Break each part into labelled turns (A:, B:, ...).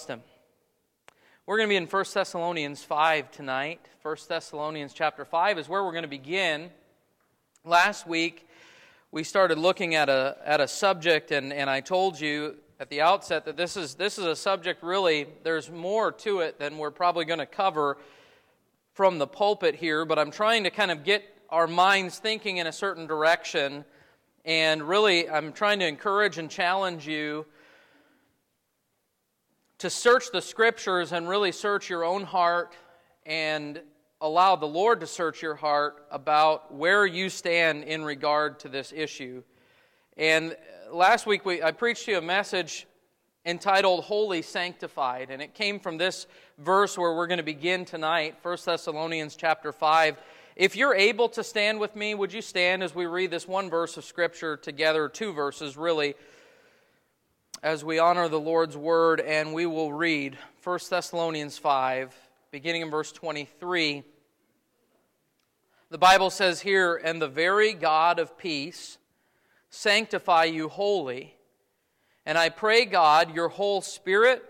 A: trust Him. We're going to be in 1 Thessalonians 5 tonight. 1 Thessalonians chapter 5 is where we're going to begin. Last week, we started looking at a, at a subject, and, and I told you at the outset that this is, this is a subject really, there's more to it than we're probably going to cover from the pulpit here, but I'm trying to kind of get our minds thinking in a certain direction. And really, I'm trying to encourage and challenge you to search the scriptures and really search your own heart and allow the Lord to search your heart about where you stand in regard to this issue. And last week we, I preached you a message entitled Wholly Sanctified, and it came from this verse where we're going to begin tonight, 1 Thessalonians chapter 5. If you're able to stand with me, would you stand as we read this one verse of Scripture together, two verses really? As we honor the Lord's word, and we will read 1 Thessalonians 5, beginning in verse 23. The Bible says here, And the very God of peace sanctify you wholly. And I pray, God, your whole spirit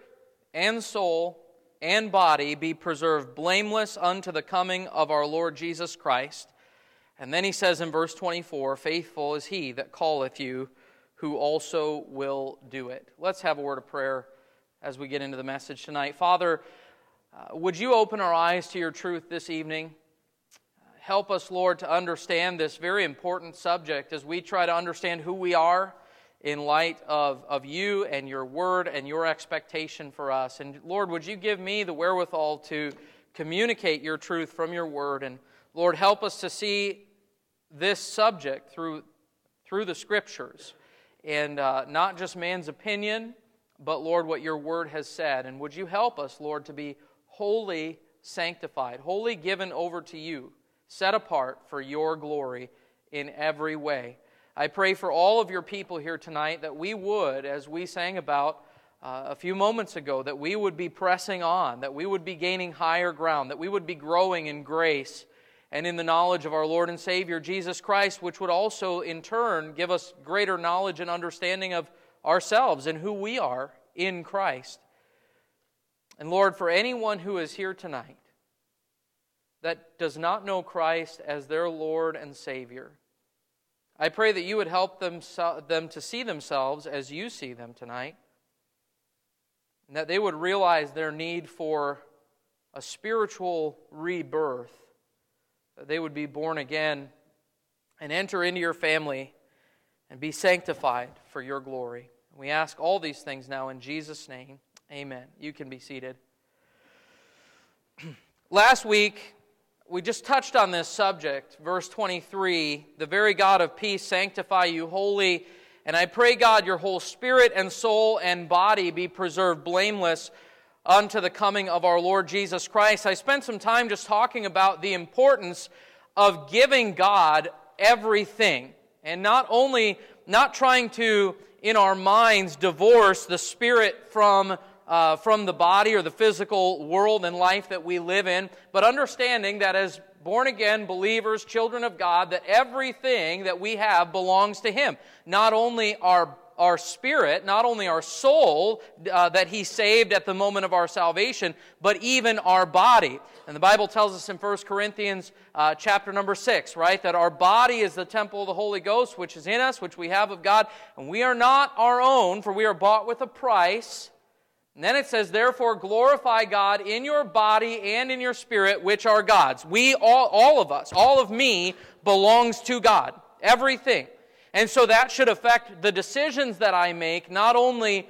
A: and soul and body be preserved blameless unto the coming of our Lord Jesus Christ. And then he says in verse 24, Faithful is he that calleth you who also will do it. Let's have a word of prayer as we get into the message tonight. Father, uh, would you open our eyes to your truth this evening? Help us, Lord, to understand this very important subject as we try to understand who we are in light of, of you and your word and your expectation for us. And Lord, would you give me the wherewithal to communicate your truth from your word? And Lord, help us to see this subject through, through the scriptures and uh, not just man's opinion, but Lord, what your word has said. And would you help us, Lord, to be wholly sanctified, wholly given over to you, set apart for your glory in every way. I pray for all of your people here tonight that we would, as we sang about uh, a few moments ago, that we would be pressing on, that we would be gaining higher ground, that we would be growing in grace and in the knowledge of our Lord and Savior Jesus Christ, which would also in turn give us greater knowledge and understanding of ourselves and who we are in Christ. And Lord, for anyone who is here tonight that does not know Christ as their Lord and Savior, I pray that you would help them, them to see themselves as you see them tonight, and that they would realize their need for a spiritual rebirth they would be born again and enter into your family and be sanctified for your glory. We ask all these things now in Jesus' name. Amen. You can be seated. Last week, we just touched on this subject. Verse 23 The very God of peace sanctify you wholly. And I pray, God, your whole spirit and soul and body be preserved blameless unto the coming of our Lord Jesus Christ. I spent some time just talking about the importance of giving God everything and not only not trying to in our minds divorce the spirit from uh, from the body or the physical world and life that we live in, but understanding that as born again believers, children of God, that everything that we have belongs to Him. Not only our our spirit, not only our soul uh, that He saved at the moment of our salvation, but even our body. And the Bible tells us in 1 Corinthians uh, chapter number 6, right, that our body is the temple of the Holy Ghost, which is in us, which we have of God, and we are not our own, for we are bought with a price. And then it says, therefore, glorify God in your body and in your spirit, which are God's. We, all, all of us, all of me, belongs to God. Everything. And so that should affect the decisions that I make, not only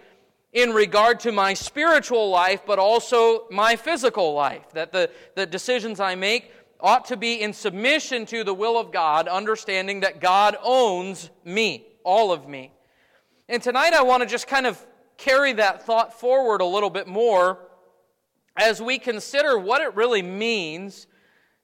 A: in regard to my spiritual life, but also my physical life. That the, the decisions I make ought to be in submission to the will of God, understanding that God owns me, all of me. And tonight I want to just kind of carry that thought forward a little bit more as we consider what it really means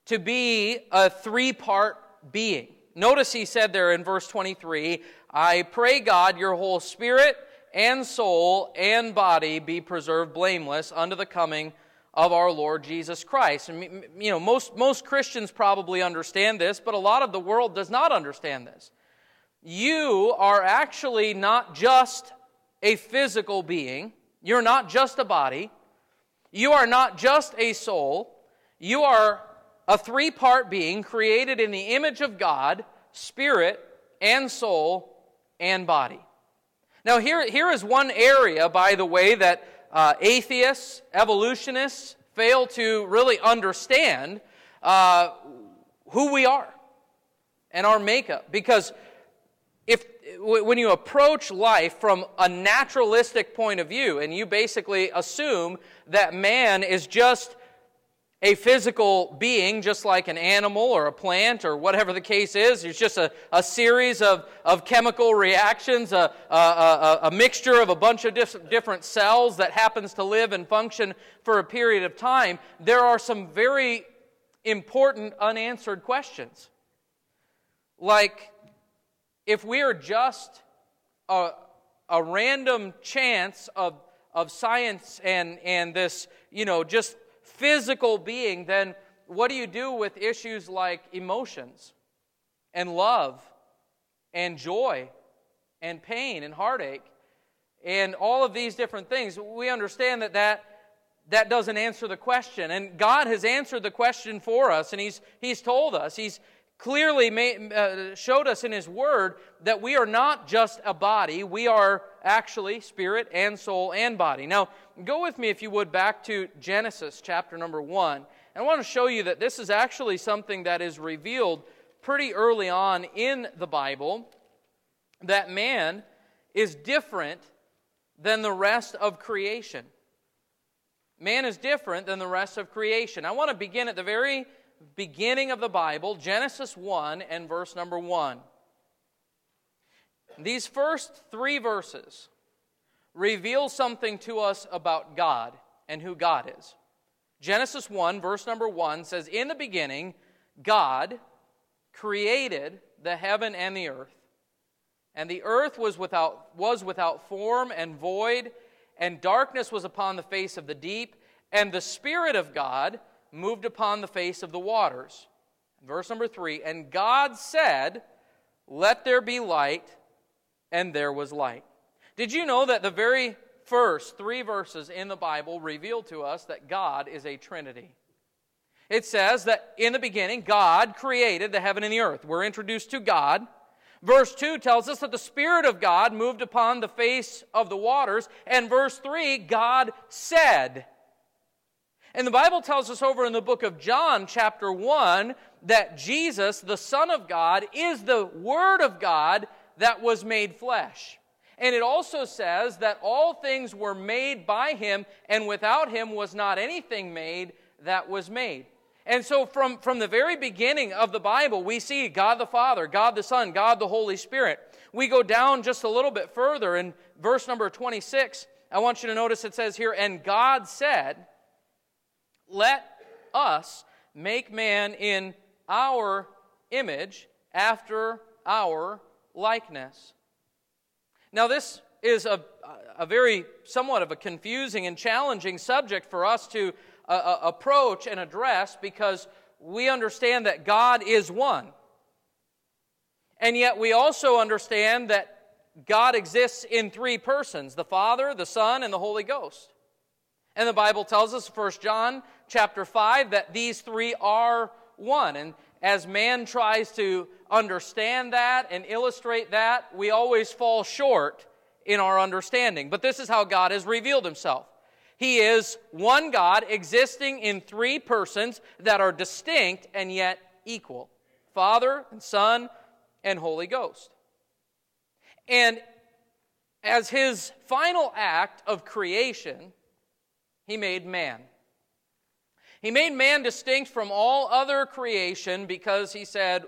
A: to be a three part being. Notice he said there in verse 23 I pray God your whole spirit and soul and body be preserved blameless unto the coming of our Lord Jesus Christ. And, you know, most, most Christians probably understand this, but a lot of the world does not understand this. You are actually not just a physical being, You're not just a body. You are not just a soul. You are a three part being created in the image of God, spirit and soul and body. Now, here, here is one area, by the way, that uh, atheists, evolutionists fail to really understand uh, who we are and our makeup. Because if when you approach life from a naturalistic point of view and you basically assume that man is just a physical being, just like an animal or a plant or whatever the case is. It's just a, a series of, of chemical reactions, a, a, a, a mixture of a bunch of diff- different cells that happens to live and function for a period of time. There are some very important unanswered questions. Like, if we are just a, a random chance of, of science and, and this, you know, just physical being, then what do you do with issues like emotions and love and joy and pain and heartache and all of these different things? We understand that that, that doesn't answer the question. And God has answered the question for us, and He's, he's told us. He's, clearly made, uh, showed us in His Word that we are not just a body, we are actually spirit and soul and body. Now, go with me, if you would, back to Genesis chapter number 1. And I want to show you that this is actually something that is revealed pretty early on in the Bible that man is different than the rest of creation. Man is different than the rest of creation. I want to begin at the very beginning of the Bible, Genesis 1 and verse number 1. These first three verses reveal something to us about God and who God is. Genesis 1, verse number 1 says, In the beginning, God created the heaven and the earth. And the earth was without, was without form and void, and darkness was upon the face of the deep, and the Spirit of God moved upon the face of the waters. Verse number 3 And God said, Let there be light, and there was light. Did you know that the very first three verses in the Bible reveal to us that God is a Trinity? It says that in the beginning, God created the heaven and the earth. We're introduced to God. Verse 2 tells us that the Spirit of God moved upon the face of the waters. And verse 3, God said. And the Bible tells us over in the book of John, chapter 1, that Jesus, the Son of God, is the Word of God that was made flesh. And it also says that all things were made by him, and without him was not anything made that was made. And so, from, from the very beginning of the Bible, we see God the Father, God the Son, God the Holy Spirit. We go down just a little bit further in verse number 26. I want you to notice it says here, And God said, Let us make man in our image after our likeness. Now, this is a, a very somewhat of a confusing and challenging subject for us to uh, uh, approach and address because we understand that God is one. And yet, we also understand that God exists in three persons the Father, the Son, and the Holy Ghost. And the Bible tells us, 1 John chapter 5, that these three are one. And as man tries to understand that and illustrate that, we always fall short in our understanding. But this is how God has revealed himself. He is one God existing in three persons that are distinct and yet equal Father and Son and Holy Ghost. And as his final act of creation, he made man. He made man distinct from all other creation because he said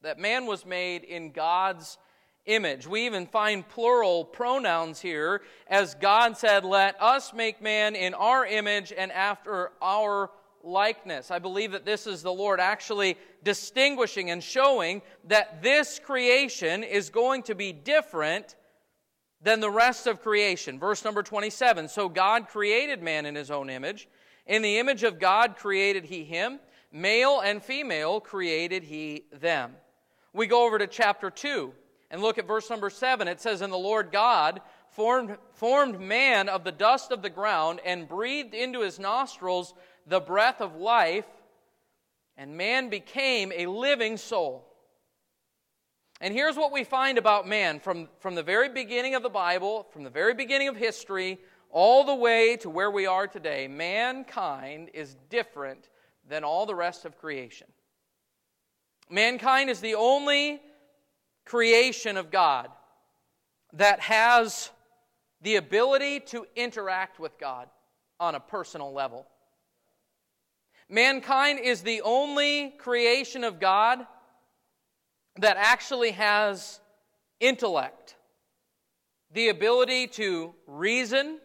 A: that man was made in God's image. We even find plural pronouns here, as God said, Let us make man in our image and after our likeness. I believe that this is the Lord actually distinguishing and showing that this creation is going to be different than the rest of creation. Verse number 27 So God created man in his own image. In the image of God created he him, male and female created he them. We go over to chapter 2 and look at verse number 7. It says, And the Lord God formed, formed man of the dust of the ground and breathed into his nostrils the breath of life, and man became a living soul. And here's what we find about man from, from the very beginning of the Bible, from the very beginning of history, all the way to where we are today. Mankind is different than all the rest of creation. Mankind is the only creation of God that has the ability to interact with God on a personal level. Mankind is the only creation of God that actually has intellect, the ability to reason,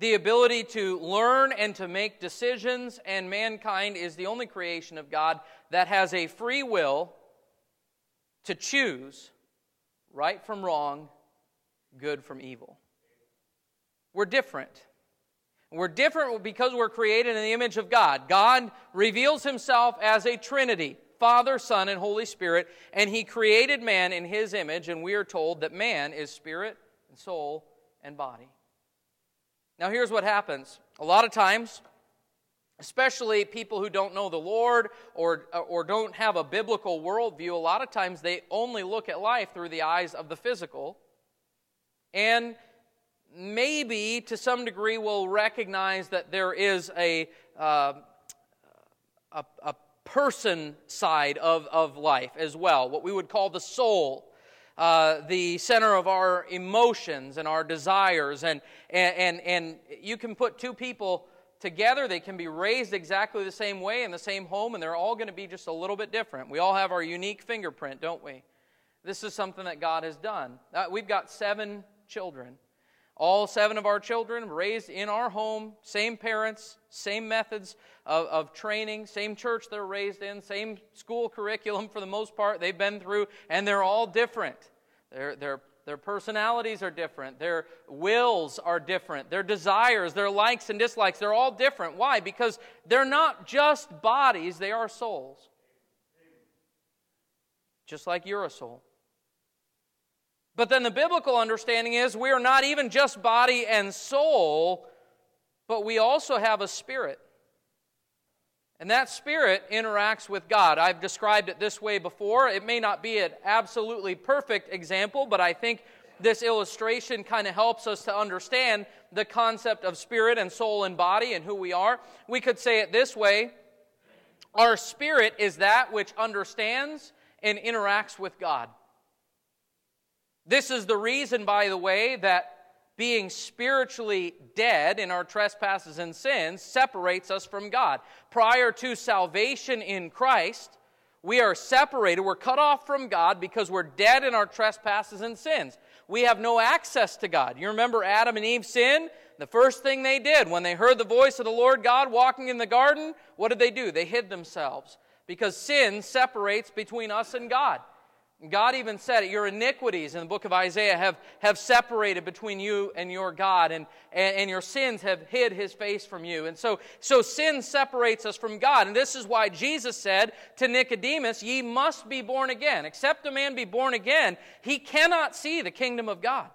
A: the ability to learn and to make decisions, and mankind is the only creation of God that has a free will to choose right from wrong, good from evil. We're different. We're different because we're created in the image of God. God reveals himself as a Trinity Father, Son, and Holy Spirit, and he created man in his image, and we are told that man is spirit and soul and body. Now, here's what happens a lot of times, especially people who don't know the Lord or, or don't have a biblical worldview, a lot of times they only look at life through the eyes of the physical. And maybe to some degree will recognize that there is a, uh, a, a, person side of, of life as well, what we would call the soul. Uh, the center of our emotions and our desires. And, and, and, and you can put two people together, they can be raised exactly the same way in the same home, and they're all going to be just a little bit different. We all have our unique fingerprint, don't we? This is something that God has done. Uh, we've got seven children. All seven of our children raised in our home, same parents, same methods of, of, training, same church they're raised in, same school curriculum for the most part they've been through, and they're all different. Their, personalities are different, their wills are different, their desires, their likes and dislikes, they're all different. Why? Because they're not just bodies, they are souls. Just like you're a soul. But then the biblical understanding is we are not even just body and soul, but we also have a spirit. And that spirit interacts with God. I've described it this way before. It may not be an absolutely perfect example, but I think this illustration kind of helps us to understand the concept of spirit and soul and body and who we are. We could say it this way Our spirit is that which understands and interacts with God. This is the reason, by the way, that being spiritually dead in our trespasses and sins separates us from God. Prior to salvation in Christ, we are separated, we're cut off from God because we're dead in our trespasses and sins. We have no access to God. You remember Adam and Eve sinned? The first thing they did when they heard the voice of the Lord God walking in the garden, what did they do? They hid themselves because sin separates between us and God. God even said it, your iniquities in the book of Isaiah have, have separated between you and your God, and, and, and, your sins have hid his face from you. And so, so sin separates us from God. And this is why Jesus said to Nicodemus, Ye must be born again. Except a man be born again, he cannot see the kingdom of God.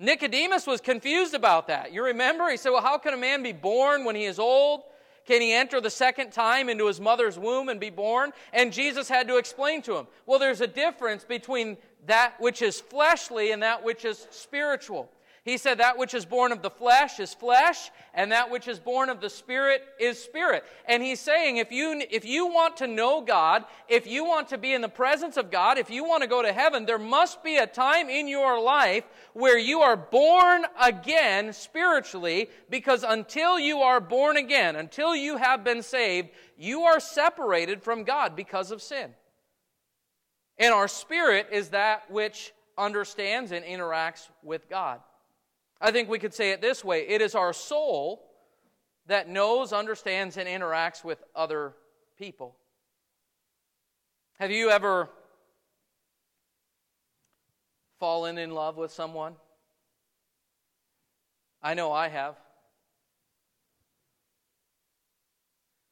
A: Nicodemus was confused about that. You remember? He said, Well, how can a man be born when he is old? Can he enter the second time into his mother's womb and be born? And Jesus had to explain to him, well, there's a difference between that which is fleshly and that which is spiritual. He said, That which is born of the flesh is flesh, and that which is born of the spirit is spirit. And he's saying, if you, if you want to know God, if you want to be in the presence of God, if you want to go to heaven, there must be a time in your life where you are born again spiritually, because until you are born again, until you have been saved, you are separated from God because of sin. And our spirit is that which understands and interacts with God. I think we could say it this way it is our soul that knows, understands, and interacts with other people. Have you ever fallen in love with someone? I know I have.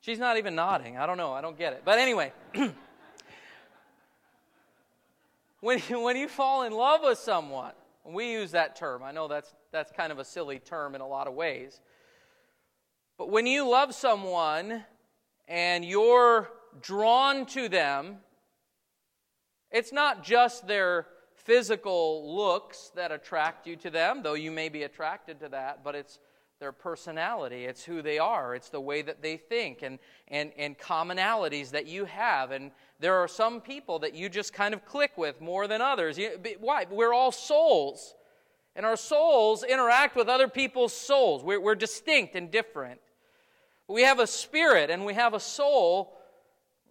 A: She's not even nodding. I don't know. I don't get it. But anyway, when, when you fall in love with someone, We use that term. I know that's, that's kind of a silly term in a lot of ways. But when you love someone and you're drawn to them, it's not just their physical looks that attract you to them, though you may be attracted to that, but it's their personality. It's who they are. It's the way that they think and, and, and commonalities that you have. And there are some people that you just kind of click with more than others. Why? We're all souls. And our souls interact with other people's souls. We're, we're distinct and different. We have a spirit and we have a soul,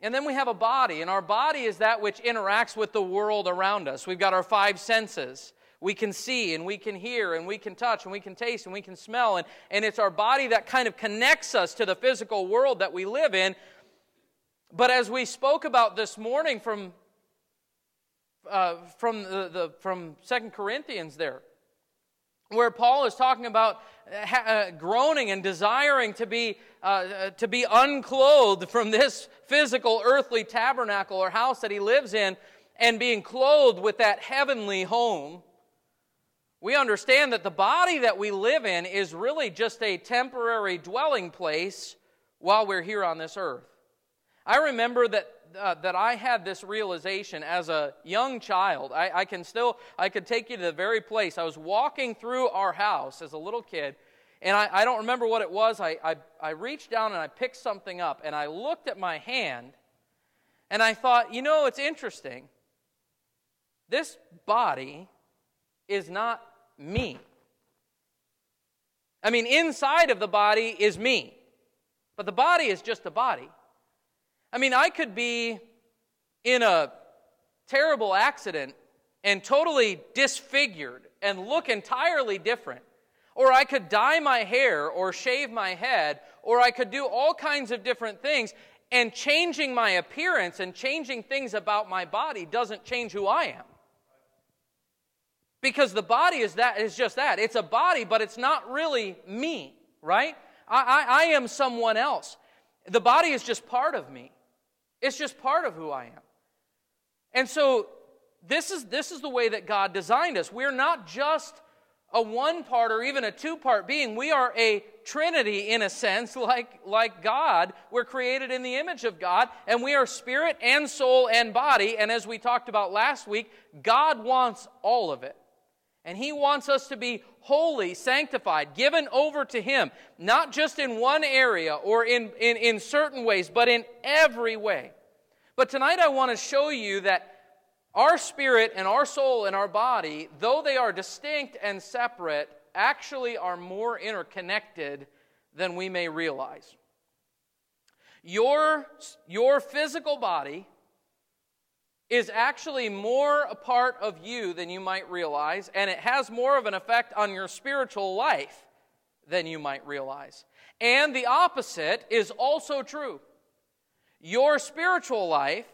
A: and then we have a body. And our body is that which interacts with the world around us. We've got our five senses. We can see and we can hear and we can touch and we can taste and we can smell. And, and it's our body that kind of connects us to the physical world that we live in. But as we spoke about this morning from, uh, from, the, the, from 2 Corinthians there, where Paul is talking about uh, groaning and desiring to be, uh, uh, to be unclothed from this physical earthly tabernacle or house that he lives in and being clothed with that heavenly home. We understand that the body that we live in is really just a temporary dwelling place while we're here on this earth. I remember that uh, that I had this realization as a young child. I, I, can still, I could take you to the very place. I was walking through our house as a little kid, and I, I don't remember what it was. I, I, I reached down and I picked something up, and I looked at my hand, and I thought, you know, it's interesting. This body is not me. I mean, inside of the body is me, but the body is just a body. I mean, I could be in a terrible accident and totally disfigured and look entirely different. Or I could dye my hair or shave my head, or I could do all kinds of different things. And changing my appearance and changing things about my body doesn't change who I am. Because the body is that is just that. It's a body, but it's not really me, right? I, I, I am someone else. The body is just part of me. It's just part of who I am. And so this is, this is the way that God designed us. We're not just a one part or even a two part being. We are a trinity in a sense, like, like God. We're created in the image of God, and we are spirit and soul and body. And as we talked about last week, God wants all of it. And He wants us to be holy, sanctified, given over to Him, not just in one area or in, in, in certain ways, but in every way. But tonight I want to show you that our spirit and our soul and our body, though they are distinct and separate, actually are more interconnected than we may realize. Your, your physical body is actually more a part of you than you might realize, and it has more of an effect on your spiritual life than you might realize. And the opposite is also true. Your spiritual life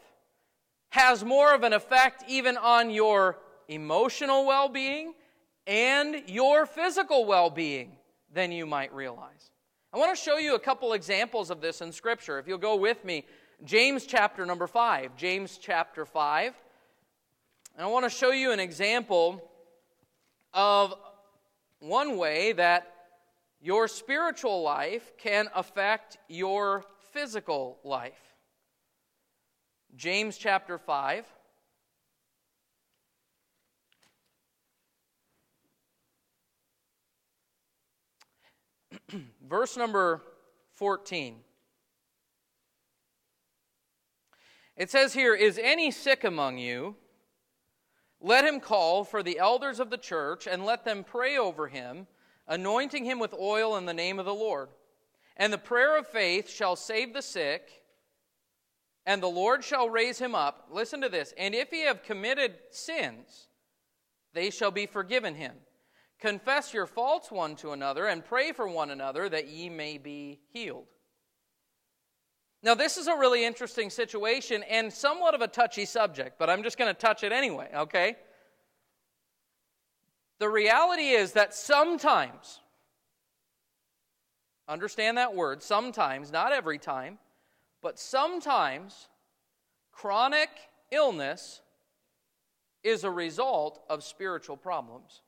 A: has more of an effect even on your emotional well being and your physical well being than you might realize. I want to show you a couple examples of this in Scripture. If you'll go with me James chapter number 5. James chapter 5. And I want to show you an example of one way that your spiritual life can affect your physical life. James chapter 5. Verse number 14. It says here, Is any sick among you? Let him call for the elders of the church and let them pray over him, anointing him with oil in the name of the Lord. And the prayer of faith shall save the sick, and the Lord shall raise him up. Listen to this. And if he have committed sins, they shall be forgiven him. Confess your faults one to another, and pray for one another that ye may be healed. Now, this is a really interesting situation and somewhat of a touchy subject, but I'm just going to touch it anyway, okay? The reality is that sometimes, understand that word, sometimes, not every time, but sometimes chronic illness is a result of spiritual problems.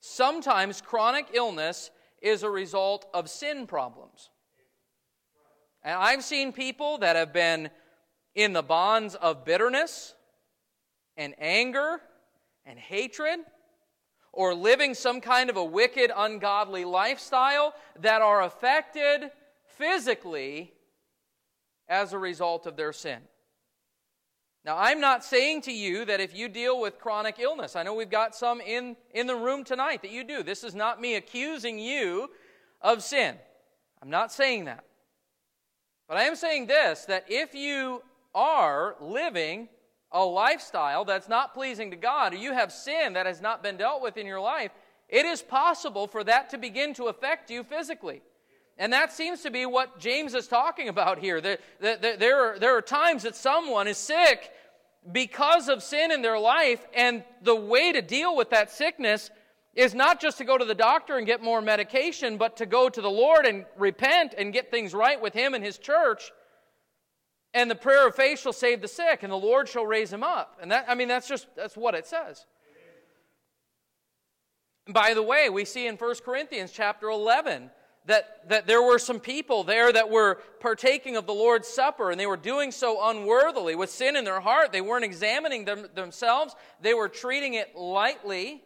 A: Sometimes chronic illness is a result of sin problems. And I've seen people that have been in the bonds of bitterness and anger and hatred or living some kind of a wicked, ungodly lifestyle that are affected physically as a result of their sin. Now, I'm not saying to you that if you deal with chronic illness, I know we've got some in, in the room tonight that you do. This is not me accusing you of sin. I'm not saying that. But I am saying this that if you are living a lifestyle that's not pleasing to God, or you have sin that has not been dealt with in your life, it is possible for that to begin to affect you physically. And that seems to be what James is talking about here. There, there, there, are, there are times that someone is sick because of sin in their life, and the way to deal with that sickness is not just to go to the doctor and get more medication, but to go to the Lord and repent and get things right with Him and His church. And the prayer of faith shall save the sick, and the Lord shall raise him up. And that, I mean, that's just, that's what it says. By the way, we see in 1 Corinthians chapter 11 that, that there were some people there that were partaking of the Lord's Supper, and they were doing so unworthily with sin in their heart. They weren't examining them, themselves, they were treating it lightly.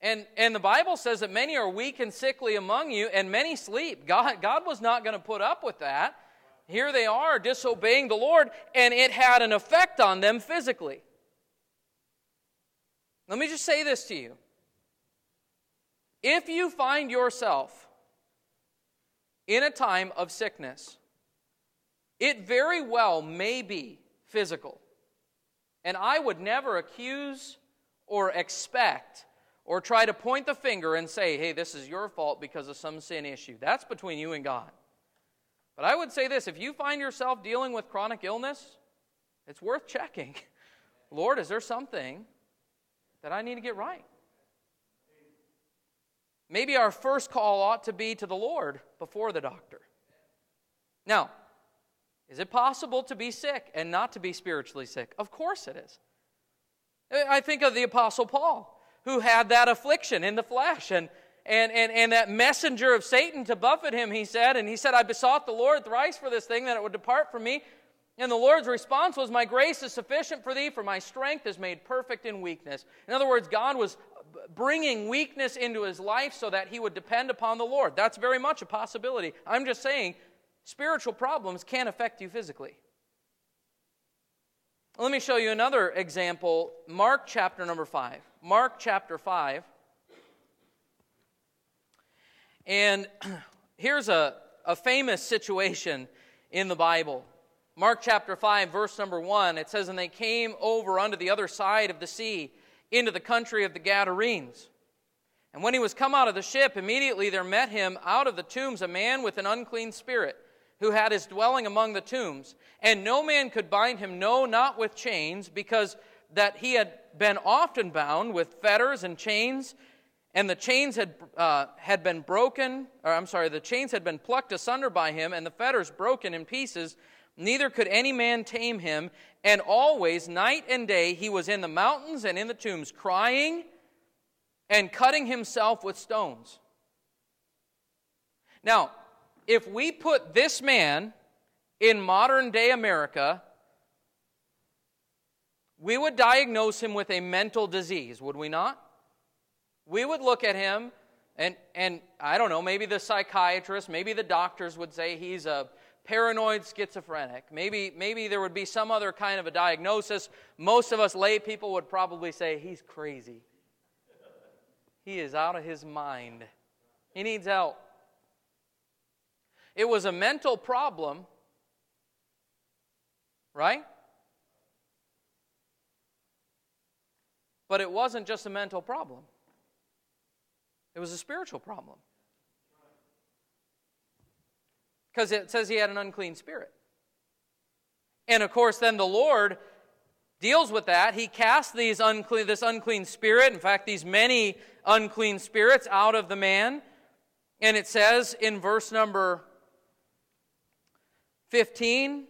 A: And, and the Bible says that many are weak and sickly among you, and many sleep. God, God was not going to put up with that. Here they are disobeying the Lord, and it had an effect on them physically. Let me just say this to you if you find yourself in a time of sickness, it very well may be physical. And I would never accuse or expect or try to point the finger and say, hey, this is your fault because of some sin issue. That's between you and God. But I would say this if you find yourself dealing with chronic illness, it's worth checking. Lord, is there something that I need to get right? Maybe our first call ought to be to the Lord before the doctor. Now, is it possible to be sick and not to be spiritually sick? Of course it is. I think of the Apostle Paul, who had that affliction in the flesh, and, and, and, and that messenger of Satan to buffet him, he said, and he said, I besought the Lord thrice for this thing that it would depart from me. And the Lord's response was, My grace is sufficient for thee, for my strength is made perfect in weakness. In other words, God was bringing weakness into his life so that he would depend upon the Lord. That's very much a possibility. I'm just saying, spiritual problems can affect you physically. Let me show you another example. Mark chapter number 5. Mark chapter 5. And here's a, a famous situation in the Bible. Mark chapter 5, verse number 1, it says, And they came over unto the other side of the sea into the country of the Gadarenes. And when he was come out of the ship, immediately there met him out of the tombs a man with an unclean spirit, who had his dwelling among the tombs. And no man could bind him, no, not with chains, because that he had been often bound with fetters and chains, and the chains had, uh, had been broken, or I'm sorry, the chains had been plucked asunder by him, and the fetters broken in pieces. Neither could any man tame him. And always, night and day, he was in the mountains and in the tombs, crying and cutting himself with stones. Now, if we put this man in modern day America, we would diagnose him with a mental disease, would we not? We would look at him, and, and I don't know, maybe the psychiatrist, maybe the doctors would say he's a paranoid schizophrenic. Maybe, maybe there would be some other kind of a diagnosis. Most of us lay people would probably say, he's crazy. He is out of his mind. He needs help. It was a mental problem, right? But it wasn't just a mental problem, it was a spiritual problem because it says he had an unclean spirit. And of course, then the Lord deals with that. He casts these unclean, this unclean spirit, in fact, these many unclean spirits out of the man. And it says in verse number 15,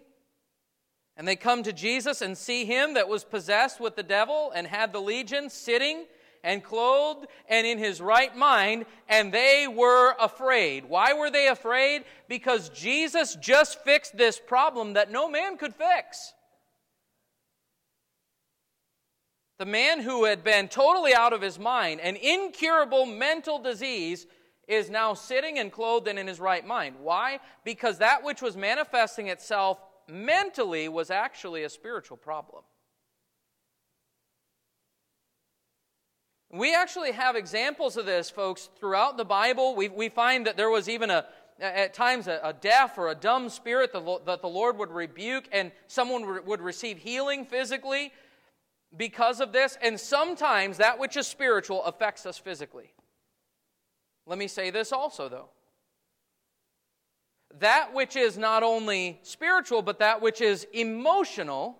A: and they come to Jesus and see him that was possessed with the devil and had the legion sitting and clothed and in his right mind, and they were afraid. Why were they afraid? Because Jesus just fixed this problem that no man could fix. The man who had been totally out of his mind, an incurable mental disease, is now sitting and clothed and in his right mind. Why? Because that which was manifesting itself mentally was actually a spiritual problem. We actually have examples of this, folks, throughout the Bible. We, we find that there was even a, at times a, a deaf or a dumb spirit that, that the Lord would rebuke, and someone would receive healing physically because of this. And sometimes that which is spiritual affects us physically. Let me say this also, though. That which is not only spiritual, but that which is emotional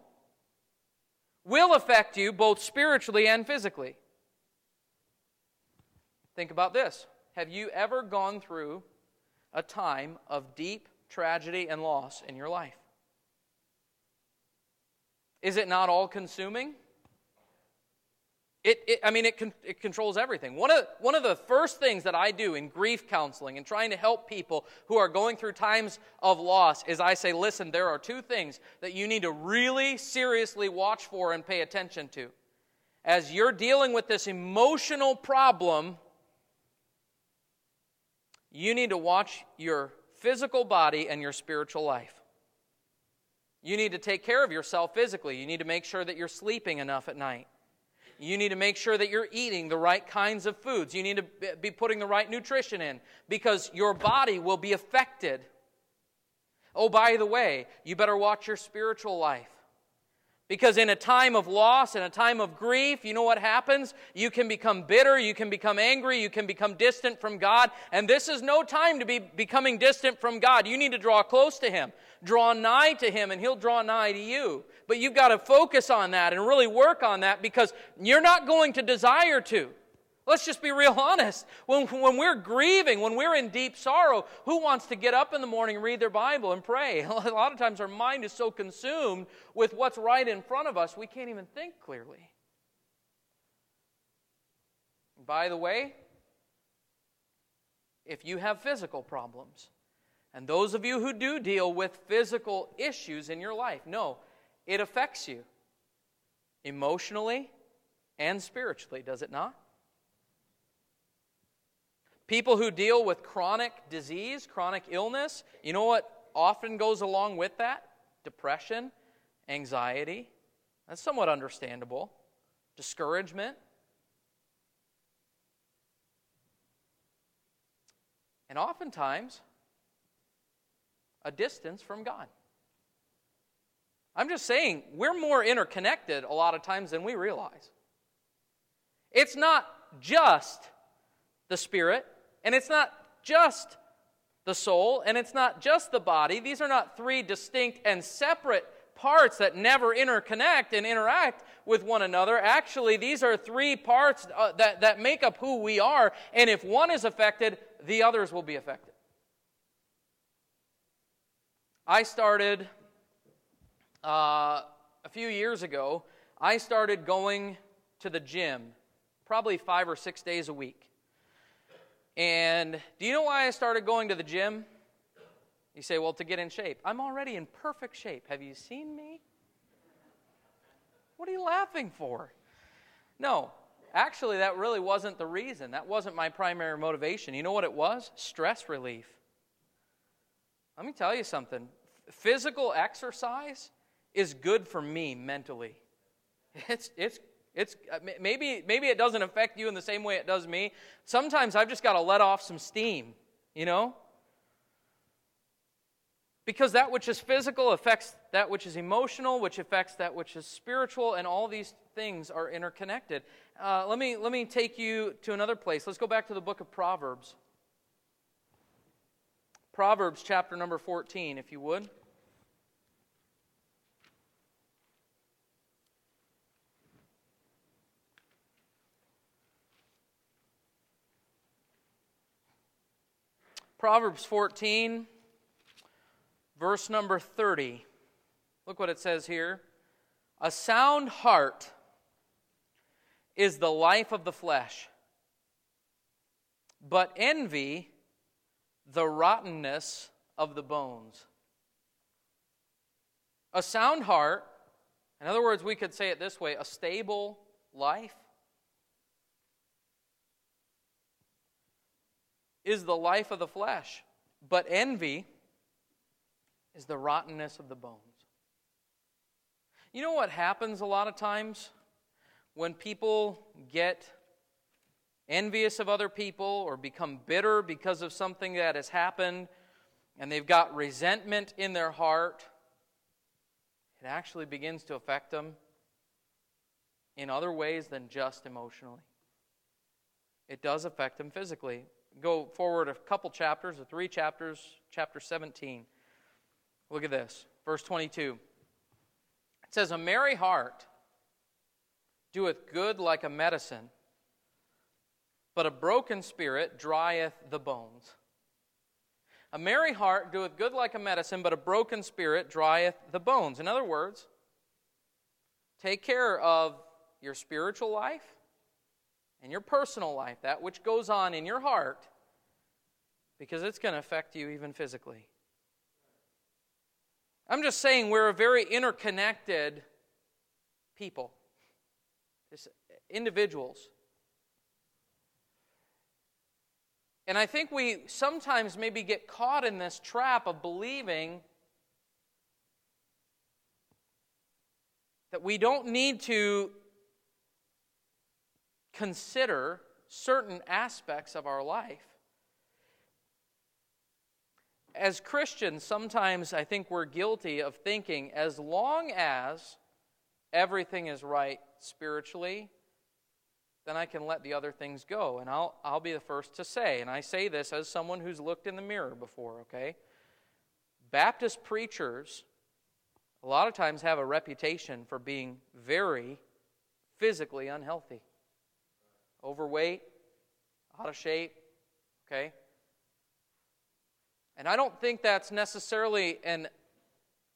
A: will affect you both spiritually and physically. Think about this. Have you ever gone through a time of deep tragedy and loss in your life? Is it not all consuming? It, it, I mean, it, con- it controls everything. One of, one of the first things that I do in grief counseling and trying to help people who are going through times of loss is I say, listen, there are two things that you need to really seriously watch for and pay attention to. As you're dealing with this emotional problem, you need to watch your physical body and your spiritual life. You need to take care of yourself physically. You need to make sure that you're sleeping enough at night. You need to make sure that you're eating the right kinds of foods. You need to be putting the right nutrition in because your body will be affected. Oh, by the way, you better watch your spiritual life. Because in a time of loss, in a time of grief, you know what happens? You can become bitter, you can become angry, you can become distant from God. And this is no time to be becoming distant from God. You need to draw close to Him, draw nigh to Him, and He'll draw nigh to you. But you've got to focus on that and really work on that because you're not going to desire to. Let's just be real honest. When, when we're grieving, when we're in deep sorrow, who wants to get up in the morning, read their Bible, and pray? A lot of times our mind is so consumed with what's right in front of us, we can't even think clearly. By the way, if you have physical problems, and those of you who do deal with physical issues in your life, know it affects you emotionally and spiritually, does it not? People who deal with chronic disease, chronic illness, you know what often goes along with that? Depression, anxiety. That's somewhat understandable. Discouragement. And oftentimes, a distance from God. I'm just saying, we're more interconnected a lot of times than we realize. It's not just the spirit, and it's not just the soul, and it's not just the body. These are not three distinct and separate parts that never interconnect and interact with one another. Actually, these are three parts uh, that, that make up who we are, and if one is affected, the others will be affected. I started uh, a few years ago, I started going to the gym probably five or six days a week. And do you know why I started going to the gym? You say, well, to get in shape. I'm already in perfect shape. Have you seen me? What are you laughing for? No, actually, that really wasn't the reason. That wasn't my primary motivation. You know what it was? Stress relief. Let me tell you something physical exercise is good for me mentally. It's, it's it's uh, maybe maybe it doesn't affect you in the same way it does me. Sometimes I've just got to let off some steam, you know? Because that which is physical affects that which is emotional, which affects that which is spiritual, and all these things are interconnected. Uh, let, me, let me take you to another place. Let's go back to the book of Proverbs. Proverbs chapter number 14, if you would. Proverbs 14, verse number 30. Look what it says here. A sound heart is the life of the flesh, but envy, the rottenness of the bones. A sound heart, in other words, we could say it this way a stable life, is the life of the flesh, but envy is the rottenness of the bones. You know what happens a lot of times when people get envious of other people or become bitter because of something that has happened and they've got resentment in their heart? It actually begins to affect them in other ways than just emotionally. It does affect them physically go forward a couple chapters, or three chapters, chapter 17. Look at this, verse 22. It says, A merry heart doeth good like a medicine, but a broken spirit drieth the bones. A merry heart doeth good like a medicine, but a broken spirit drieth the bones. In other words, take care of your spiritual life and your personal life, that which goes on in your heart, because it's going to affect you even physically. I'm just saying we're a very interconnected people, individuals. And I think we sometimes maybe get caught in this trap of believing that we don't need to consider certain aspects of our life. As Christians, sometimes I think we're guilty of thinking as long as everything is right spiritually, then I can let the other things go. And I'll, I'll be the first to say, and I say this as someone who's looked in the mirror before, okay? Baptist preachers, a lot of times, have a reputation for being very physically unhealthy overweight, out of shape, okay? And I don't think that's necessarily an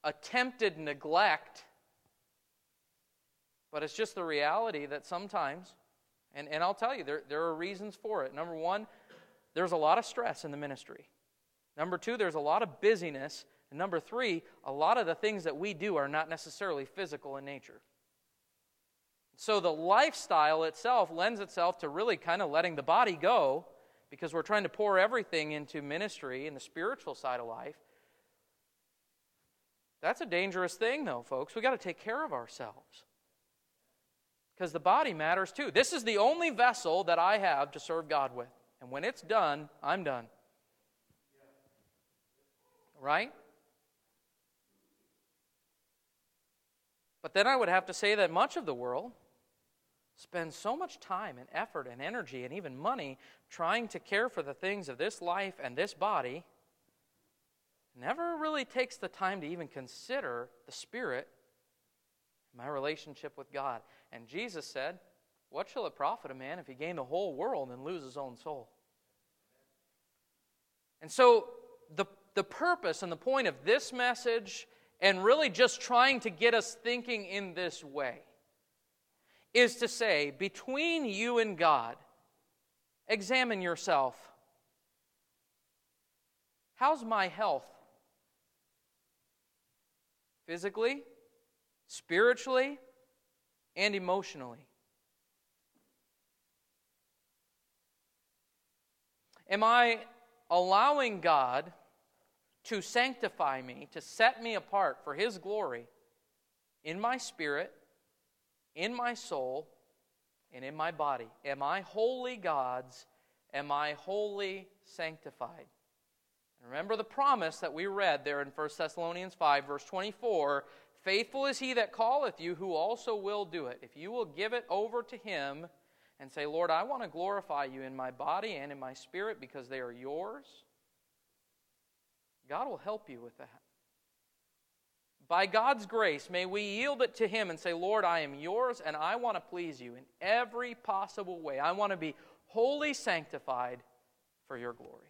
A: attempted neglect, but it's just the reality that sometimes, and, and I'll tell you, there, there are reasons for it. Number one, there's a lot of stress in the ministry. Number two, there's a lot of busyness. And number three, a lot of the things that we do are not necessarily physical in nature. So the lifestyle itself lends itself to really kind of letting the body go because we're trying to pour everything into ministry and the spiritual side of life. That's a dangerous thing, though, folks. We've got to take care of ourselves because the body matters too. This is the only vessel that I have to serve God with. And when it's done, I'm done. Right? But then I would have to say that much of the world spend so much time and effort and energy and even money trying to care for the things of this life and this body never really takes the time to even consider the spirit my relationship with god. And jesus said what shall it profit a man if he gain the whole world and lose his own soul? And so the, the purpose and the point of this message and really just trying to get us thinking in this way is to say, between you and God, examine yourself. How's my health? Physically, spiritually, and emotionally. Am I allowing God to sanctify me, to set me apart for His glory in my spirit in my soul and in my body. Am I wholly God's? Am I wholly sanctified? remember the promise that we read there in 1 Thessalonians 5, verse 24 Faithful is he that calleth you, who also will do it. If you will give it over to him and say, Lord, I want to glorify you in my body and in my spirit because they are yours, God will help you with that. By God's grace, may we yield it to Him and say, Lord, I am yours and I want to please you in every possible way. I want to be wholly sanctified for your glory.